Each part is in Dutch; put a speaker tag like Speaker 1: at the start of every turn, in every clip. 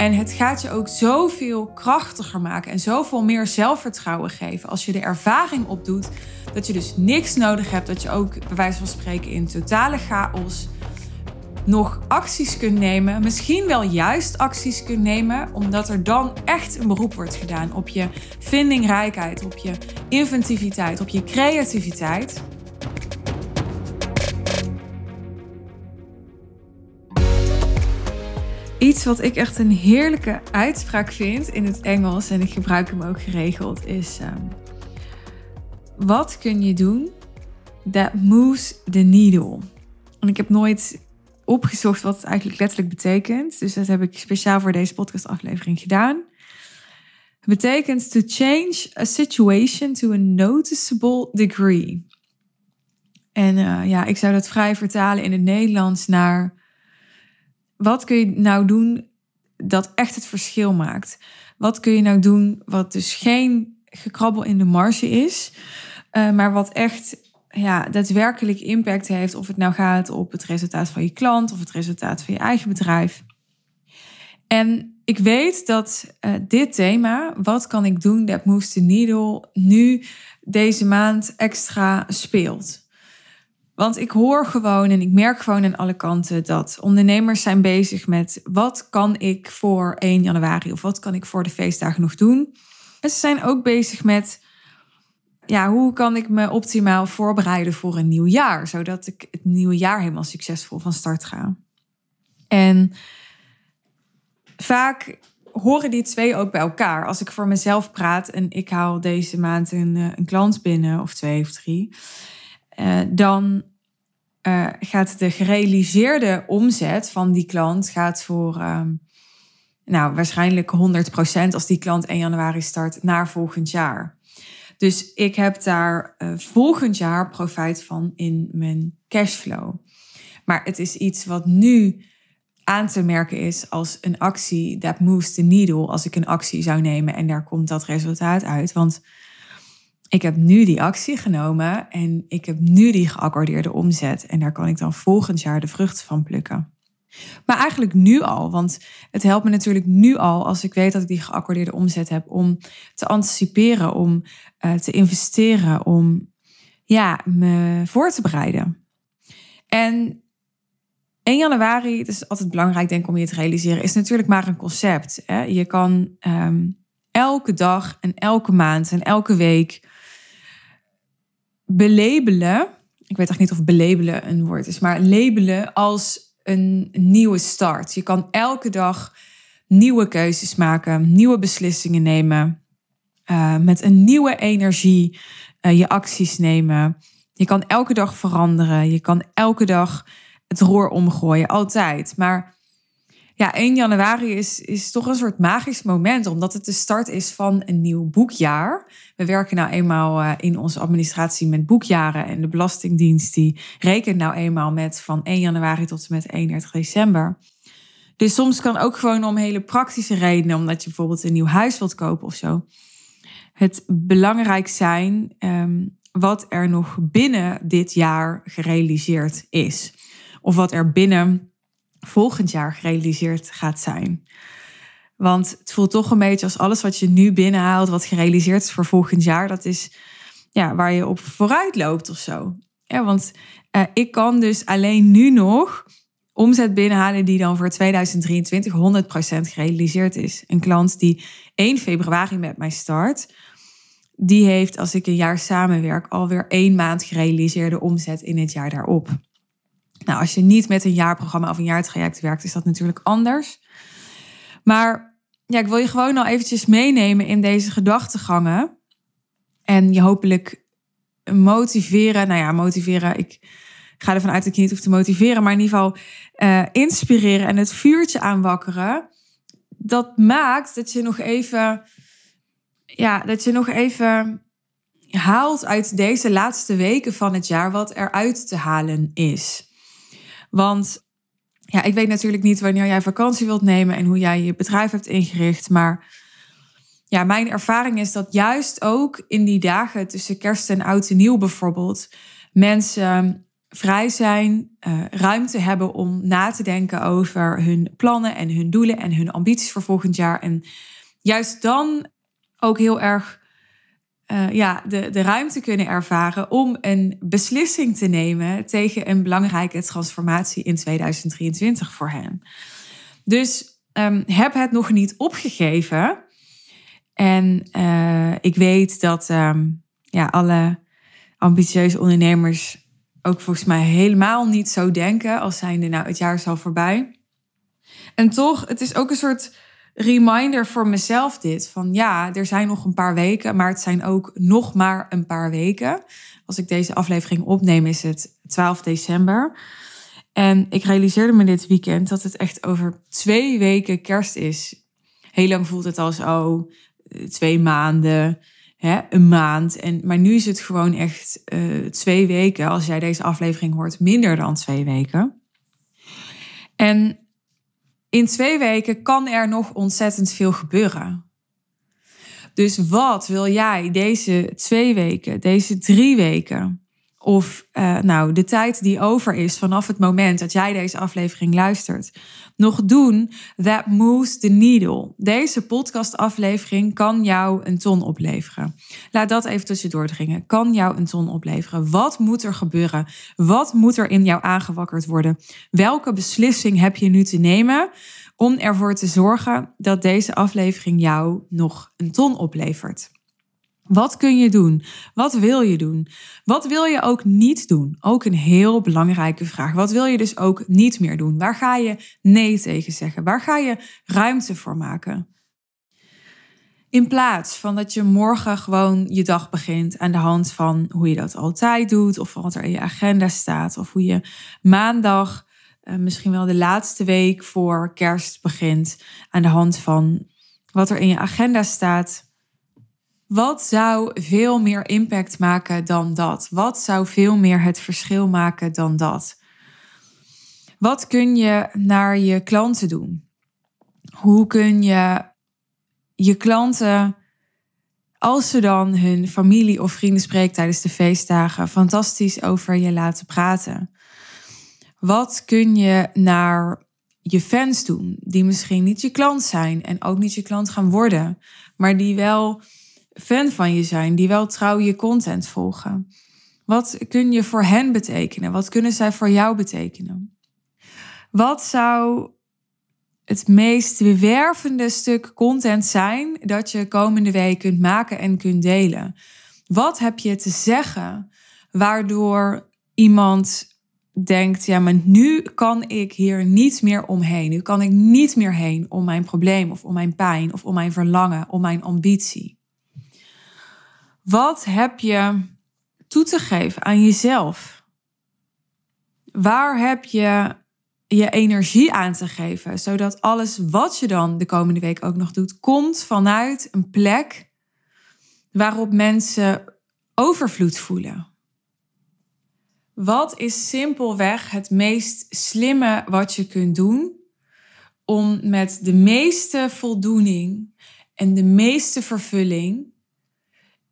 Speaker 1: En het gaat je ook zoveel krachtiger maken en zoveel meer zelfvertrouwen geven als je de ervaring opdoet dat je dus niks nodig hebt, dat je ook bij wijze van spreken in totale chaos nog acties kunt nemen, misschien wel juist acties kunt nemen, omdat er dan echt een beroep wordt gedaan op je vindingrijkheid, op je inventiviteit, op je creativiteit. Iets wat ik echt een heerlijke uitspraak vind in het Engels, en ik gebruik hem ook geregeld, is: um, Wat kun je doen that moves the needle? En ik heb nooit opgezocht wat het eigenlijk letterlijk betekent, dus dat heb ik speciaal voor deze podcastaflevering gedaan. Het betekent to change a situation to a noticeable degree. En uh, ja, ik zou dat vrij vertalen in het Nederlands naar wat kun je nou doen dat echt het verschil maakt? Wat kun je nou doen wat dus geen gekrabbel in de marge is, uh, maar wat echt ja, daadwerkelijk impact heeft, of het nou gaat op het resultaat van je klant of het resultaat van je eigen bedrijf. En ik weet dat uh, dit thema, wat kan ik doen dat moves the needle, nu deze maand extra speelt. Want ik hoor gewoon en ik merk gewoon aan alle kanten dat ondernemers zijn bezig met wat kan ik voor 1 januari of wat kan ik voor de feestdagen nog doen. En ze zijn ook bezig met ja, hoe kan ik me optimaal voorbereiden voor een nieuw jaar, zodat ik het nieuwe jaar helemaal succesvol van start ga. En vaak horen die twee ook bij elkaar. Als ik voor mezelf praat en ik haal deze maand een, eh, een klant binnen, of twee of drie, uh, dan uh, gaat de gerealiseerde omzet van die klant gaat voor um, nou, waarschijnlijk 100% als die klant 1 januari start naar volgend jaar. Dus ik heb daar uh, volgend jaar profijt van in mijn cashflow. Maar het is iets wat nu aan te merken is als een actie that moves the needle. Als ik een actie zou nemen en daar komt dat resultaat uit. Want ik heb nu die actie genomen en ik heb nu die geaccordeerde omzet. En daar kan ik dan volgend jaar de vruchten van plukken. Maar eigenlijk nu al, want het helpt me natuurlijk nu al als ik weet dat ik die geaccordeerde omzet heb om te anticiperen, om uh, te investeren, om ja, me voor te bereiden. En 1 januari, het is altijd belangrijk denk ik om je te realiseren, is natuurlijk maar een concept. Hè? Je kan um, elke dag en elke maand en elke week belabelen. Ik weet echt niet of belabelen een woord is, maar labelen als een nieuwe start. Je kan elke dag nieuwe keuzes maken, nieuwe beslissingen nemen. Uh, met een nieuwe energie uh, je acties nemen. Je kan elke dag veranderen. Je kan elke dag het roer omgooien, altijd. Maar ja, 1 januari is, is toch een soort magisch moment, omdat het de start is van een nieuw boekjaar. We werken nou eenmaal uh, in onze administratie met boekjaren en de Belastingdienst die rekent nou eenmaal met van 1 januari tot en met 31 december. Dus soms kan ook gewoon om hele praktische redenen, omdat je bijvoorbeeld een nieuw huis wilt kopen of zo, het belangrijk zijn um, wat er nog binnen dit jaar gerealiseerd is. Of wat er binnen volgend jaar gerealiseerd gaat zijn. Want het voelt toch een beetje als alles wat je nu binnenhaalt, wat gerealiseerd is voor volgend jaar, dat is ja, waar je op vooruit loopt of zo. Ja, want uh, ik kan dus alleen nu nog omzet binnenhalen die dan voor 2023 100% gerealiseerd is. Een klant die 1 februari met mij start, die heeft als ik een jaar samenwerk alweer één maand gerealiseerde omzet in het jaar daarop. Nou, als je niet met een jaarprogramma of een jaartraject werkt, is dat natuurlijk anders. Maar ja, ik wil je gewoon al eventjes meenemen in deze gedachtegangen. En je hopelijk motiveren. Nou ja, motiveren. Ik ga ervan uit dat ik je niet hoef te motiveren. Maar in ieder geval uh, inspireren en het vuurtje aanwakkeren. Dat maakt dat je nog even. Ja, dat je nog even haalt uit deze laatste weken van het jaar wat eruit te halen is. Want ja, ik weet natuurlijk niet wanneer jij vakantie wilt nemen en hoe jij je bedrijf hebt ingericht. Maar ja, mijn ervaring is dat juist ook in die dagen tussen kerst en oud en nieuw bijvoorbeeld, mensen vrij zijn, uh, ruimte hebben om na te denken over hun plannen en hun doelen en hun ambities voor volgend jaar. En juist dan ook heel erg uh, ja, de, de ruimte kunnen ervaren om een beslissing te nemen tegen een belangrijke transformatie in 2023 voor hen. Dus um, heb het nog niet opgegeven. En uh, ik weet dat um, ja, alle ambitieuze ondernemers ook volgens mij helemaal niet zo denken als zijnde nou het jaar is al voorbij. En toch, het is ook een soort reminder voor mezelf dit. Van ja, er zijn nog een paar weken, maar het zijn ook nog maar een paar weken. Als ik deze aflevering opneem is het 12 december. En ik realiseerde me dit weekend dat het echt over twee weken kerst is. Heel lang voelt het als, oh, twee maanden, hè, een maand. En, maar nu is het gewoon echt uh, twee weken, als jij deze aflevering hoort, minder dan twee weken. En in twee weken kan er nog ontzettend veel gebeuren. Dus wat wil jij deze twee weken, deze drie weken, of uh, nou de tijd die over is vanaf het moment dat jij deze aflevering luistert, nog doen that moves the needle. Deze podcastaflevering kan jou een ton opleveren. Laat dat even tussendoor dringen. Kan jou een ton opleveren. Wat moet er gebeuren? Wat moet er in jou aangewakkerd worden? Welke beslissing heb je nu te nemen om ervoor te zorgen dat deze aflevering jou nog een ton oplevert? Wat kun je doen? Wat wil je doen? Wat wil je ook niet doen? Ook een heel belangrijke vraag. Wat wil je dus ook niet meer doen? Waar ga je nee tegen zeggen? Waar ga je ruimte voor maken? In plaats van dat je morgen gewoon je dag begint aan de hand van hoe je dat altijd doet, of wat er in je agenda staat, of hoe je maandag, eh, misschien wel de laatste week voor kerst begint, aan de hand van wat er in je agenda staat wat zou veel meer impact maken dan dat? Wat zou veel meer het verschil maken dan dat? Wat kun je naar je klanten doen? Hoe kun je je klanten, als ze dan hun familie of vrienden spreken tijdens de feestdagen, fantastisch over je laten praten? Wat kun je naar je fans doen, die misschien niet je klant zijn en ook niet je klant gaan worden, maar die wel fan van je zijn, die wel trouw je content volgen? Wat kun je voor hen betekenen? Wat kunnen zij voor jou betekenen? Wat zou het meest bewervende stuk content zijn dat je komende week kunt maken en kunt delen? Wat heb je te zeggen waardoor iemand denkt, ja, maar nu kan ik hier niet meer omheen. Nu kan ik niet meer heen om mijn probleem of om mijn pijn of om mijn verlangen, om mijn ambitie. Wat heb je toe te geven aan jezelf? Waar heb je je energie aan te geven, zodat alles wat je dan de komende week ook nog doet, komt vanuit een plek waarop mensen overvloed voelen? Wat is simpelweg het meest slimme wat je kunt doen om met de meeste voldoening en de meeste vervulling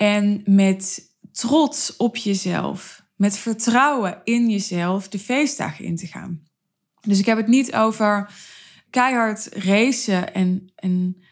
Speaker 1: en met trots op jezelf, met vertrouwen in jezelf de feestdagen in te gaan. Dus ik heb het niet over keihard racen en, en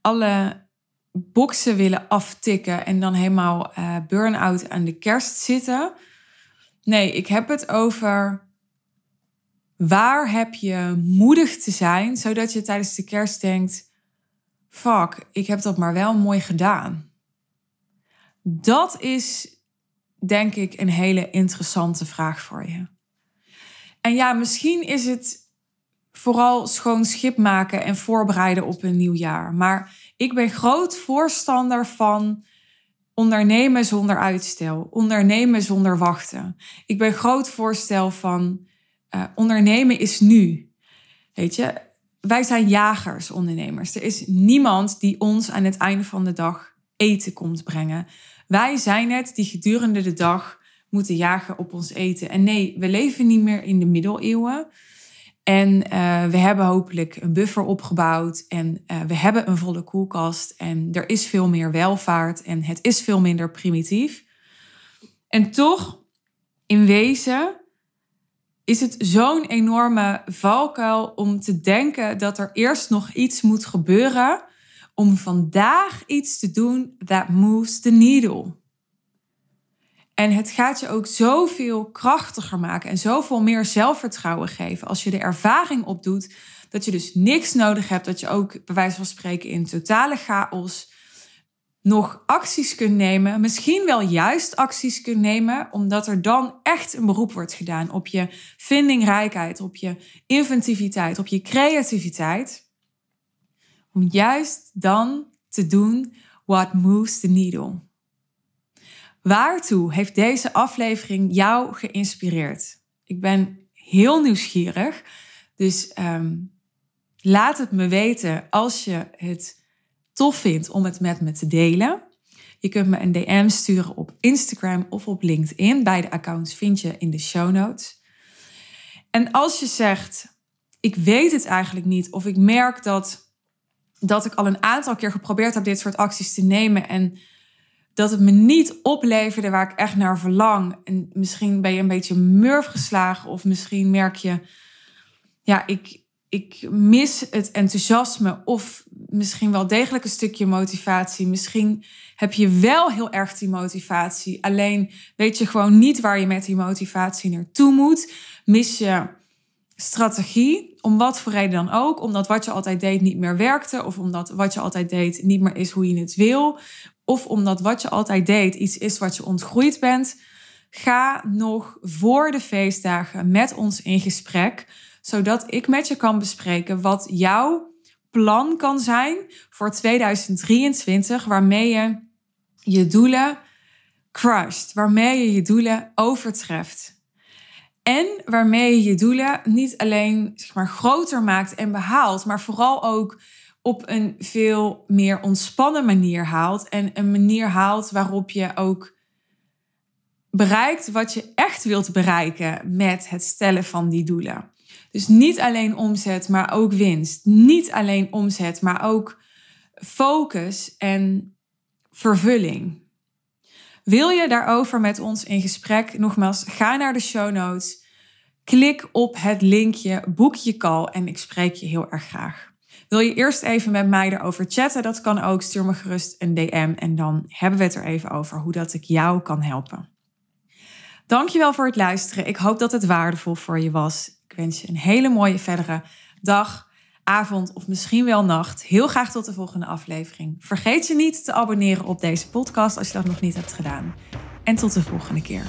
Speaker 1: alle boksen willen aftikken en dan helemaal uh, burn-out aan de kerst zitten. Nee, ik heb het over waar heb je moedig te zijn, zodat je tijdens de kerst denkt: fuck, ik heb dat maar wel mooi gedaan. Dat is denk ik een hele interessante vraag voor je. En ja, misschien is het vooral schoon schip maken en voorbereiden op een nieuw jaar. Maar ik ben groot voorstander van ondernemen zonder uitstel, ondernemen zonder wachten. Ik ben groot voorstel van uh, ondernemen is nu. Weet je, wij zijn jagers, ondernemers. Er is niemand die ons aan het einde van de dag eten komt brengen. Wij zijn het die gedurende de dag moeten jagen op ons eten. En nee, we leven niet meer in de middeleeuwen. En uh, we hebben hopelijk een buffer opgebouwd en uh, we hebben een volle koelkast en er is veel meer welvaart en het is veel minder primitief. En toch, in wezen, is het zo'n enorme valkuil om te denken dat er eerst nog iets moet gebeuren om vandaag iets te doen that moves the needle. En het gaat je ook zoveel krachtiger maken en zoveel meer zelfvertrouwen geven als je de ervaring opdoet dat je dus niks nodig hebt, dat je ook bij wijze van spreken in totale chaos nog acties kunt nemen, misschien wel juist acties kunt nemen, omdat er dan echt een beroep wordt gedaan op je vindingrijkheid, op je inventiviteit, op je creativiteit. Om juist dan te doen what moves the needle. Waartoe heeft deze aflevering jou geïnspireerd? Ik ben heel nieuwsgierig, dus um, laat het me weten als je het tof vindt om het met me te delen. Je kunt me een DM sturen op Instagram of op LinkedIn. Beide accounts vind je in de show notes. En als je zegt, ik weet het eigenlijk niet, of ik merk dat, dat ik al een aantal keer geprobeerd heb dit soort acties te nemen en dat het me niet opleverde waar ik echt naar verlang. En misschien ben je een beetje murf geslagen of misschien merk je, ja, ik, ik mis het enthousiasme of misschien wel degelijk een stukje motivatie. Misschien heb je wel heel erg die motivatie. Alleen weet je gewoon niet waar je met die motivatie naartoe moet. Mis je strategie, om wat voor reden dan ook. Omdat wat je altijd deed niet meer werkte. Of omdat wat je altijd deed niet meer is hoe je het wil. Of omdat wat je altijd deed iets is wat je ontgroeid bent. Ga nog voor de feestdagen met ons in gesprek zodat ik met je kan bespreken wat jouw plan kan zijn voor 2023, waarmee je je doelen crushed, waarmee je je doelen overtreft. En waarmee je je doelen niet alleen zeg maar, groter maakt en behaalt, maar vooral ook op een veel meer ontspannen manier haalt. En een manier haalt waarop je ook bereikt wat je echt wilt bereiken met het stellen van die doelen. Dus niet alleen omzet, maar ook winst. Niet alleen omzet, maar ook focus en vervulling. Wil je daarover met ons in gesprek? Nogmaals, ga naar de show notes. Klik op het linkje, boek je call en ik spreek je heel erg graag. Wil je eerst even met mij erover chatten? Dat kan ook. Stuur me gerust een DM en dan hebben we het er even over hoe dat ik jou kan helpen. Dankjewel voor het luisteren. Ik hoop dat het waardevol voor je was. Ik wens je een hele mooie verdere dag, avond of misschien wel nacht. Heel graag tot de volgende aflevering. Vergeet je niet te abonneren op deze podcast als je dat nog niet hebt gedaan. En tot de volgende keer.